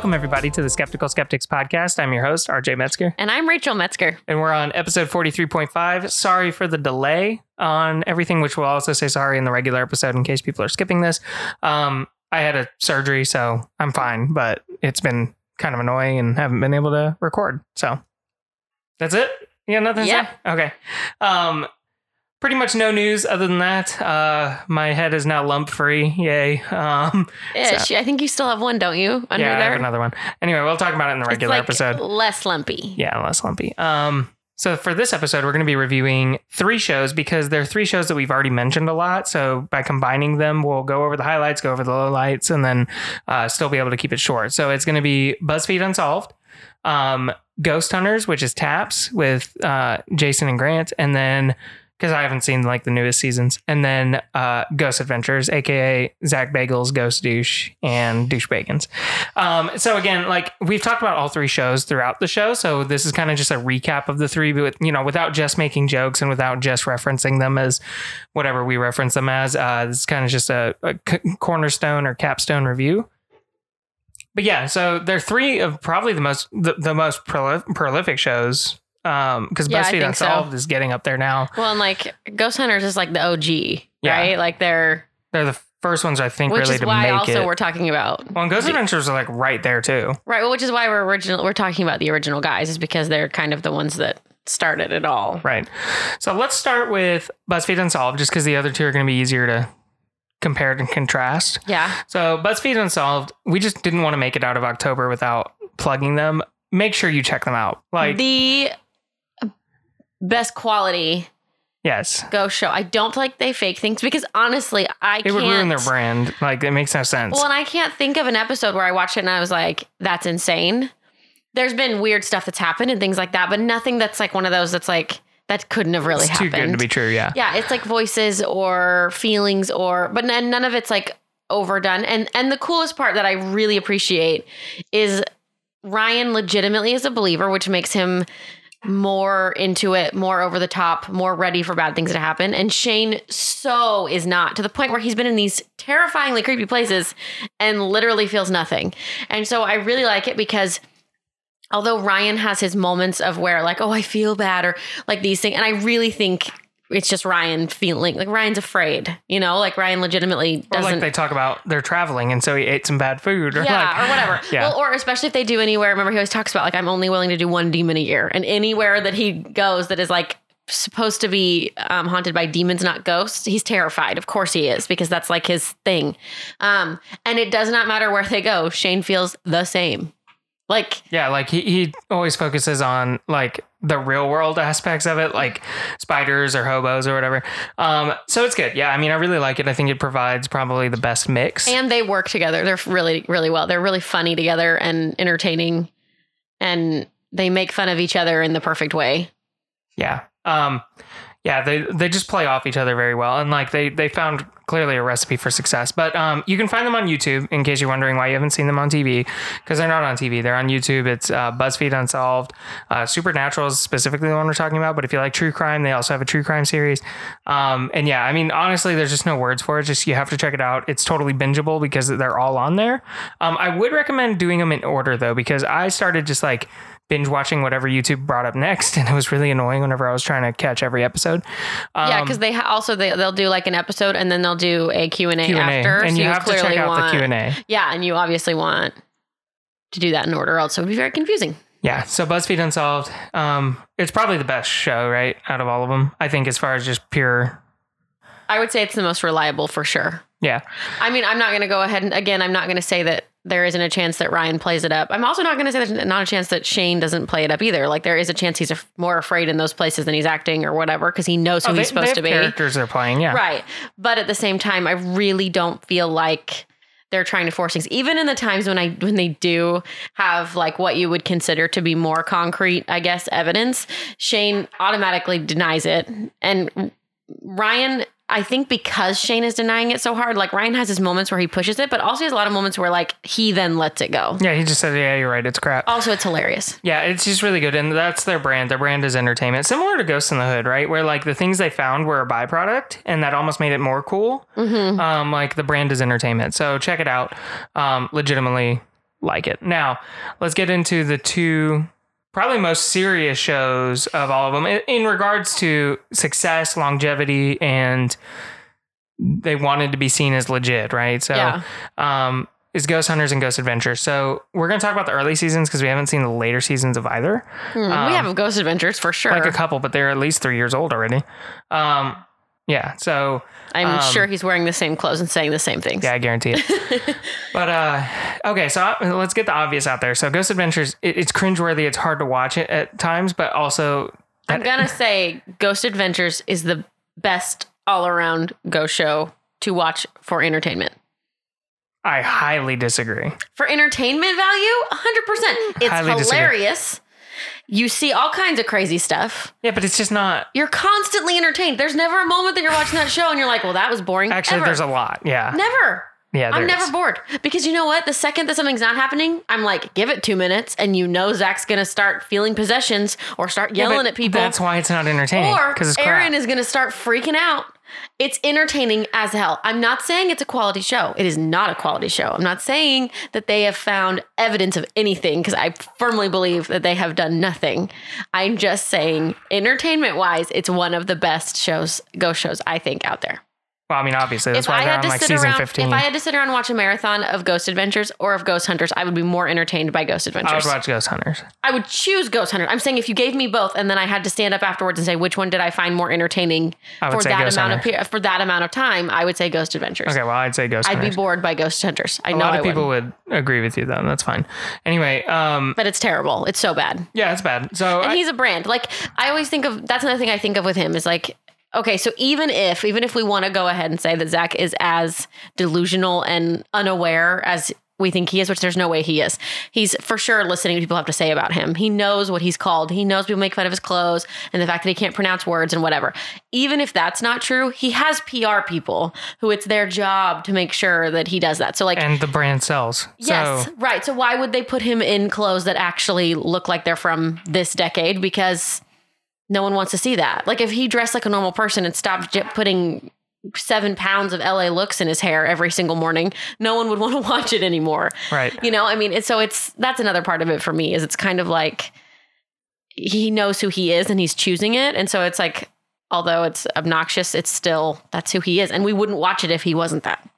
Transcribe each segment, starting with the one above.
Welcome, everybody, to the Skeptical Skeptics Podcast. I'm your host, RJ Metzger, And I'm Rachel Metzger. and we're on episode 43.5. Sorry for the delay on everything, which we'll also say sorry in the regular episode in case people are skipping this. Um, I had a surgery, so I'm fine, but it's been kind of annoying and haven't been able to record. So that's it. Yeah, nothing. to Yeah. say? Okay. Um, pretty much no news other than that. Uh, my head is now lump free. Yay. Um, Ish. I think you still have one, don't you? Under yeah, I have another one. Anyway, we'll talk about it in the regular like episode. less lumpy. Yeah, less lumpy. Um, so for this episode, we're going to be reviewing three shows because they're three shows that we've already mentioned a lot. So by combining them, we'll go over the highlights, go over the lowlights, and then uh, still be able to keep it short. So it's going to be BuzzFeed Unsolved, um, Ghost Hunters, which is Taps with uh, Jason and Grant, and then because I haven't seen like the newest seasons, and then uh, Ghost Adventures, aka Zach Bagels, Ghost Douche, and Douche Bacons. Um, so again, like we've talked about all three shows throughout the show, so this is kind of just a recap of the three, but you know, without just making jokes and without just referencing them as whatever we reference them as. Uh, this is kind of just a, a c- cornerstone or capstone review. But yeah, so they're three of probably the most the, the most proli- prolific shows. Um, because Yeah, BuzzFeed think so. Unsolved is getting up there now. Well, and like Ghost Hunters is like the OG, Yeah. right? Like they're, They're the first ones I think which really is to why make also it. we're talking about. well, and Ghost Adventures are like right there too. Right. Well, which is why we're original. We're talking about the original guys, is because they're kind of the ones that started it all. Right. So let's start with BuzzFeed Unsolved, just because the other two are going to be easier to compare and contrast. Yeah. So BuzzFeed Unsolved, we just didn't want to make it out of October without plugging them. Make sure you check them out. Like, the best quality yes, ghost show. I don't feel like they fake things because honestly, I it can't. would ruin their brand. Like, it makes no sense. Well, and I can't think of an episode where I watched it and I was like, that's insane. There's been weird stuff that's happened and things like that, but nothing that's like one of those that's like, that couldn't have really it's too good to be true. Yeah. yeah, it's like voices or feelings or, but none of it's like overdone. And and the coolest part that I really appreciate is Ryan legitimately is a believer, which makes him more into it, more over the top, more ready for bad things to happen. And Shane so is not to the point where he's been in these terrifyingly creepy places and literally feels nothing. And so I really like it because although Ryan has his moments of where like, oh, I feel bad or like these things, and I really think it's just Ryan feeling like Ryan's afraid, you know, like Ryan legitimately doesn't like they talk about they're traveling and so he ate some bad food or yeah, like, or whatever. Yeah. Well, or especially if they do anywhere. Remember, he always talks about like I'm only willing to do one demon a year, and anywhere that he goes that is like supposed to be um, haunted by demons, not ghosts, he's terrified. Of course he is because that's like his thing. Um, and it does not matter where they go. Shane feels the same. Like Yeah, like he, he always focuses on like the real world aspects of it, like spiders or hobos or whatever. Um, so it's good. Yeah, I mean, I really like it. I think it provides probably the best mix. and they work together. They're really, really well. They're really funny together and entertaining, and they make fun of each other in the perfect way. yeah. Um, yeah, they they just play off each other very well, and like they they found clearly a recipe for success. But um, you can find them on YouTube in case you're wondering why you haven't seen them on TV because they're not on TV. They're on YouTube. It's uh, BuzzFeed Unsolved. Uh, Supernatural is specifically the one we're talking about. But if you like true crime, they also have a true crime series. Um, and yeah, I mean, honestly, there's just no words for it. Just you have to check it out. It's totally bingeable because they're all on there. Um, I would recommend doing them in order though because I started just like binge watching whatever YouTube brought up next, and it was really annoying whenever I was trying to catch every episode. Um, Yeah, because they ha- also they they'll do like an episode and then they'll do a Q and A Q&A, after. and so you have to check out want, the Q and A. Yeah, and you obviously want to do that in order, else it would be very confusing. Yeah, so BuzzFeed Unsolved, um, it's probably the best show, right, out of all of them. I think as far as just pure, I would say it's the most reliable for sure. yeah, I mean, I'm not going to go ahead and again, I'm not going to say that there isn't a chance that Ryan plays it up. I'm also not going to say there's not a chance that Shane doesn't play it up either. Like there is a chance he's more afraid in those places than he's acting or whatever because he knows who Oh, they, he's supposed to be. characters they're playing, yeah, Right. But at the same time, I really don't feel like they're trying to force things. Even in the times when I when they do have like what you would consider to be more concrete, I guess, evidence, Shane automatically denies it. And Ryan I think because Shane is denying it so hard, like Ryan has his moments where he pushes it, but also he has a lot of moments where like he then lets it go. Yeah, he just said, "Yeah, you're right. It's crap." Also, it's hilarious. Yeah, it's just really good, and that's their brand. Their brand is entertainment, similar to Ghost in the Hood, right? Where like the things they found were a byproduct, and that almost made it more cool. Mm-hmm. Um, like the brand is entertainment, so check it out. Um, legitimately like it. Now, let's get into the two probably most serious shows of all of them in, in regards to success, longevity, and they wanted to be seen as legit, right? So, Yeah. um, is Ghost Hunters and Ghost Adventures. So we're going to talk about the early seasons because we haven't seen the later seasons of either. Hmm, we have Ghost Adventures for sure. Like a couple, but they're at least three years old already. Um, yeah. So I'm um, sure he's wearing the same clothes and saying the same things. yeah, I guarantee it. but uh, okay, so uh, let's get the obvious out there. So Ghost Adventures, it, it's cringeworthy. It's hard to watch it at times, but also I'm gonna say Ghost Adventures is the best all around ghost show to watch for entertainment. I highly disagree. For entertainment value, 100%. It's Highly disagree. You see all kinds of crazy stuff. Yeah, but it's just not. You're constantly entertained. There's never a moment that you're watching that show and you're like, well, that was boring. Actually, Ever. there's a lot. Yeah. Never. Yeah, I'm never is. bored because you know what? The second that something's not happening, I'm like, give it two minutes, and you know Zach's gonna start feeling possessions or start yelling but at people, That's why it's not entertaining. or Aaron crap. is gonna start freaking out. It's entertaining as hell. I'm not saying it's a quality show. It is not a quality show. I'm not saying that they have found evidence of anything because I firmly believe that they have done nothing. I'm just saying, entertainment wise, it's one of the best shows, ghost shows I think out there well, I mean, obviously, that's if why I had on to like sit season around, 15. if I had to sit around and watch a marathon of Ghost Adventures or of Ghost Hunters, I would be more entertained by Ghost Adventures. I would watch Ghost Hunters. I would choose Ghost Hunters. I'm saying if you gave me both, and then I had to stand up afterwards and say which one did I find more entertaining for that Ghost amount Hunters. of for that amount of time, I would say Ghost Adventures. Okay, well, I'd say Ghost Hunters. I'd Hunters. be bored by Ghost Hunters. I a know a lot of people would, would agree with you, though. That's fine. Anyway, um, but it's terrible. It's so bad. yeah, it's bad. So and I, he's a brand. Like I always think of that's another thing I think of with him is like okay, so even if even if we want to go ahead and say that Zach is as delusional and unaware as we think he is, which there's no way he is. He's for sure listening to people have to say about him. He knows what he's called. He knows people make fun of his clothes and the fact that he can't pronounce words and whatever. Even if that's not true, he has PR people who it's their job to make sure that he does that. So like and the brand sells. Yes, So, right. So why would they put him in clothes that actually look like they're from this decade? Because no one wants to see that. Like if he dressed like a normal person and stopped putting seven pounds of LA looks in his hair every single morning, no one would want to watch it anymore. right. You know, I mean, it's, so it's that's another part of it for me is it's kind of like he knows who he is and he's choosing it, and so it's like although it's obnoxious, it's still that's who he is, and we wouldn't watch it if he wasn't that.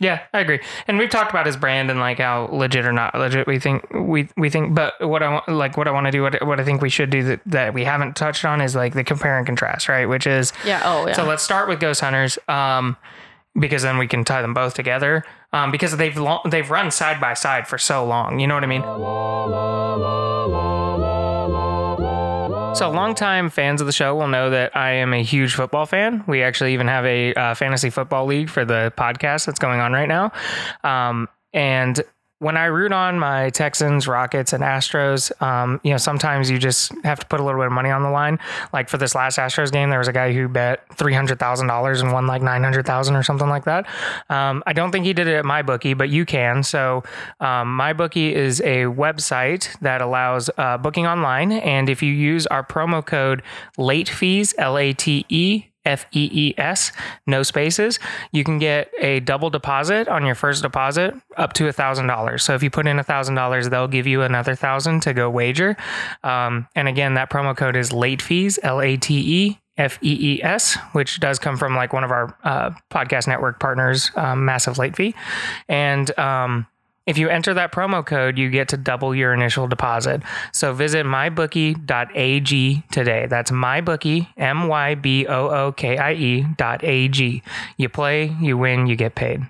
Yeah, I agree. And we've talked about his brand and like how legit or not legit we think we we think. But what I want, like what I want to do, what what I think we should do that, that we haven't touched on is like the compare and contrast, right? Which is Yeah. Oh yeah. So let's start with Ghost Hunters, um, because then we can tie them both together. Um, because they've long, they've run side by side for so long. You know what I mean? So longtime fans of the show will know that I am a huge football fan. We actually even have a uh, fantasy football league for the podcast that's going on right now. Um, and when I root on my Texans, Rockets, and Astros, um, you know, sometimes you just have to put a little bit of money on the line. Like for this last Astros game, there was a guy who bet three hundred thousand dollars and won like nine hundred thousand or something like that. Um, I don't think he did it at my bookie, but you can. So um, my bookie is a website that allows uh, booking online, and if you use our promo code late fees, L A T E F E E S, no spaces, you can get a double deposit on your first deposit up to a thousand dollars. So if you put in a thousand dollars, they'll give you another thousand to go wager. Um, and again, that promo code is late fees, L A T E F E E S, which does come from like one of our uh, podcast network partners, um, Massive Late Fee. And um, if you enter that promo code, you get to double your initial deposit. So visit mybookie.ag today. That's mybookie, M Y B O O K I E dot AG. You play, you win, you get paid.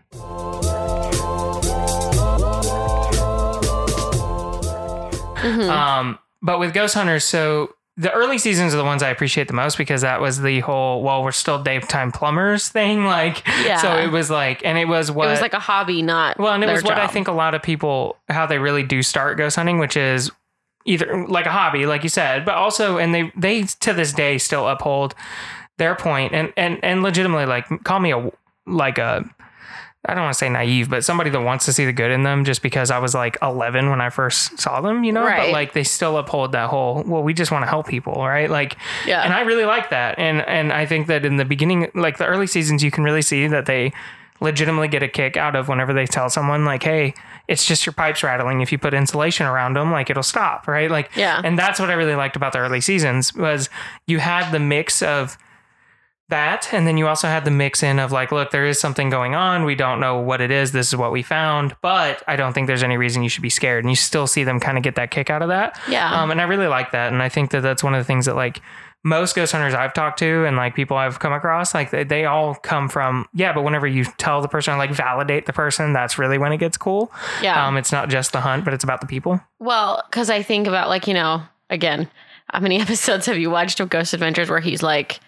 Um, but with Ghost Hunters, so the early seasons are the ones I appreciate the most because that was the whole, well, we're still daytime plumbers thing. Like, Yeah. so it was like, and it was what it was like a hobby, not well, and it was what I think a lot of people how they really do start ghost hunting, which is either like a hobby, like you said, but also and they they to this day still uphold their point and and and legitimately like call me a like a I don't want to say naive, but somebody that wants to see the good in them just because I was like 11 when I first saw them, you know, Right. but like they still uphold that whole, well, we just want to help people. Right. Like, Yeah. and I really like that. And, and I think that in the beginning, like the early seasons, you can really see that they legitimately get a kick out of whenever they tell someone like, Hey, it's just your pipes rattling. If you put insulation around them, like it'll stop. Right. Like, Yeah. and that's what I really liked about the early seasons was you had the mix of that and then you also had the mix in of like look there is something going on. We don't know what it is. This is what we found. But i don't think there's any reason you should be scared. And you still see them kind of get that kick out of that. Yeah. um, and i really like that. And i think that that's one of the things that like most ghost hunters i've talked to and like people i've come across like they, they all come from yeah but whenever you tell the person like validate the person that's really when it gets cool. Yeah. um, it's not just the hunt but it's about the people. Well, because I think about like, you know, again, how many episodes have you watched of Ghost Adventures where he's like,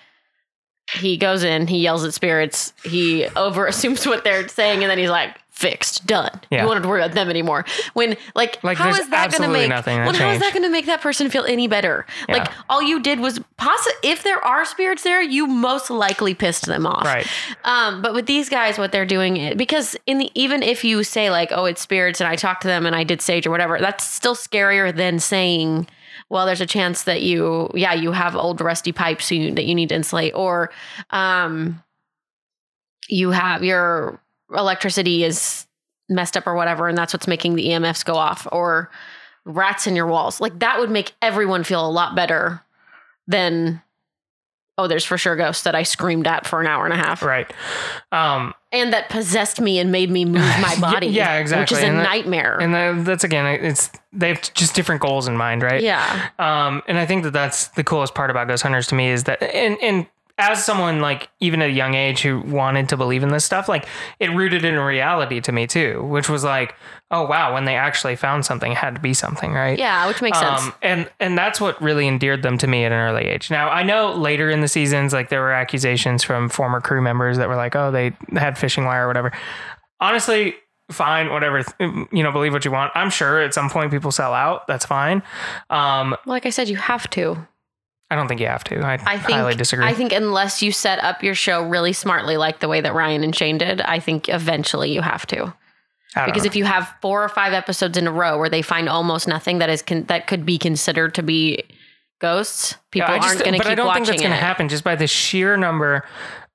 he goes in, he yells at spirits, he over assumes what they're saying, and then he's like, fixed, done. Yeah. You have to worry about them anymore. When like, Like, how is that going to make? nothing well, how is that going to make that person feel any better? Like all you did was possi If there are spirits there, you most likely pissed them off. right Um, but with these guys, what they're doing is because in the even if you say like, oh, it's spirits, and I talked to them and I did sage or whatever, that's still scarier than saying, well, there's a chance that you, yeah, you have old rusty pipes you, that you need to insulate, or um, you have your electricity is messed up or whatever, and that's what's making the EMFs go off, or rats in your walls. Like that would make everyone feel a lot better than. Oh, there's for sure ghosts that I screamed at for an hour and a half right um and that possessed me and made me move my body. Yeah, exactly. Which is a that- nightmare. and that's again it's they have just different goals in mind right yeah. um and i think that that's the coolest part about ghost hunters to me is that and and as someone like even at a young age who wanted to believe in this stuff like it rooted in reality to me too which was like oh wow when they actually found something it had to be something right Yeah, which makes sense. um, and and that's what really endeared them to me at an early age. Now I know later in the seasons, like there were accusations from former crew members that were like, "Oh, they had fishing wire or whatever." Honestly, fine, whatever. You know, believe what you want. I'm sure at some point people sell out. That's fine. Um, like I said, you have to. I don't think you have to. I, I think highly disagree. I think unless you set up your show really smartly, like the way that Ryan and Shane did, I think eventually you have to. Because know. if you have four or five episodes in a row where they find almost nothing that is con- that could be considered to be ghosts, people Yeah, just- aren't going to keep but keep I don't think that's going to happen just by the sheer number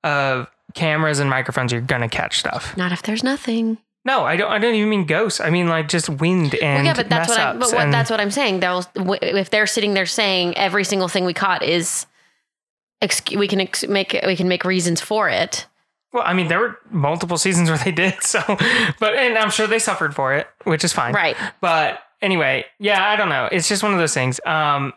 of cameras and microphones. You're going to catch stuff. Not if there's nothing. No, I don't. I don't even mean ghosts. I mean like just wind and Well, yeah, but that's mess what I. ups But what, and- that's what I'm saying. They'll if they're sitting there saying every single thing we caught is, ex- we can ex- make we can make reasons for it. Well, I mean, there were multiple seasons where they did so, but and I'm sure they suffered for it, which is fine. Right. But anyway, yeah, I don't know. It's just one of those things. Um,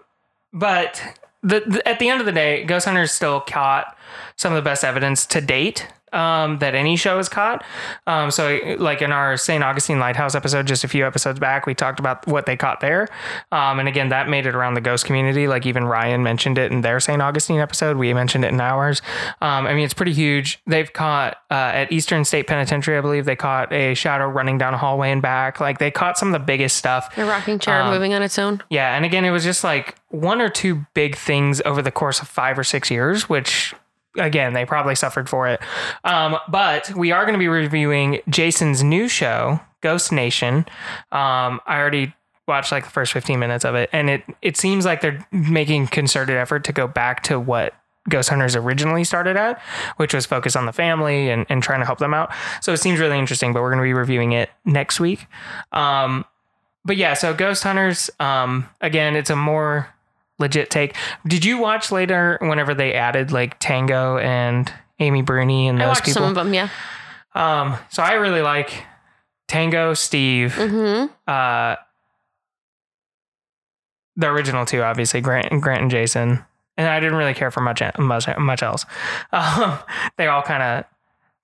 but the, the at the end of the day, Ghost Hunters still caught some of the best evidence to date. Um, that any show has caught. Um, so, like in our St. Augustine Lighthouse episode, just a few episodes back, we talked about what they caught there. Um, and again, that made it around the ghost community. Like even Ryan mentioned it in their St. Augustine episode. We mentioned it in ours. Um, I mean, it's pretty huge. They've caught uh, at Eastern State Penitentiary, I believe they caught a shadow running down a hallway and back. Like they caught some of the biggest stuff. A rocking chair Um, moving on its own. Yeah, and again, it was just like one or two big things over the course of five or six years, which again, they probably suffered for it. Um, but we are going to be reviewing Jason's new show, Ghost Nation. Um, I already watched like the first 15 minutes of it, and it it seems like they're making concerted effort to go back to what Ghost Hunters originally started at, which was focus on the family and, and trying to help them out. So it seems really interesting, but we're going to be reviewing it next week. Um, but yeah, so Ghost Hunters, um, again, it's a more legit take. Did you watch later whenever they added like Tango and Amy Bruni and I those watched people? some of them. Yeah. Um, so I really like Tango, Steve, Mm-hmm. uh, the original two, obviously Grant, Grant and Jason, and I didn't really care for much much, much else. Um, they all kind of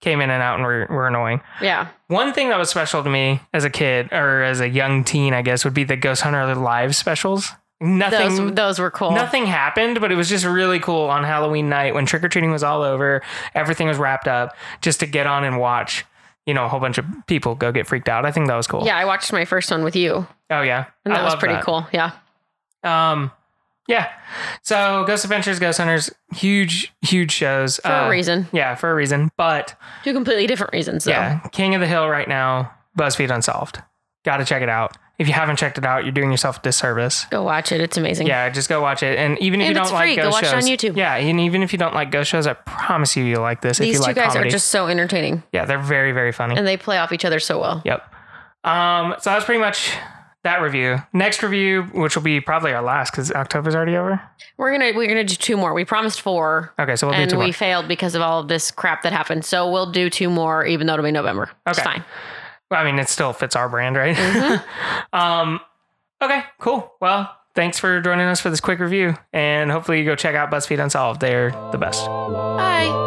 came in and out and were, were annoying. Yeah. One thing that was special to me as a kid or as a young teen, I guess, would be the Ghost Hunter live specials. Nothing, Those those were cool. nothing happened, but it was just really cool on Halloween night when trick or treating was all over, everything was wrapped up, just to get on and watch, you know, a whole bunch of people go get freaked out. I think that was cool. Yeah, I watched my first one with you, Oh yeah, and that was pretty that. cool. Yeah. Um, Yeah. So Ghost Adventures, Ghost Hunters, huge, huge shows. For a reason. Yeah, for a reason. But Two completely different reasons, though. yeah, King of the Hill right now, BuzzFeed Unsolved. Got to check it out. If you haven't checked it out, you're doing yourself a disservice. Go watch it. It's amazing. Yeah, just go watch it. And even if And you don't free. like Go ghost watch it shows, on YouTube. Yeah, and even if you don't like ghost shows, I promise you you'll like this. if These you two like guys comedy. are just so entertaining yeah, they're very very funny. and they play off each other so well. Yep. Um, so that's pretty much that review. Next review, which will be probably our last because October's already over. We're gonna we're gonna do two more. We promised four. Okay, so we'll do and two we more. failed because of all of this crap that happened. So we'll do two more, even though it'll be November. It's Okay. fine. Well, I mean, it still fits our brand, right? Mm-hmm. um, okay, cool. Well, thanks for joining us for this quick review, and hopefully you go check out BuzzFeed Unsolved. They're the best. Bye.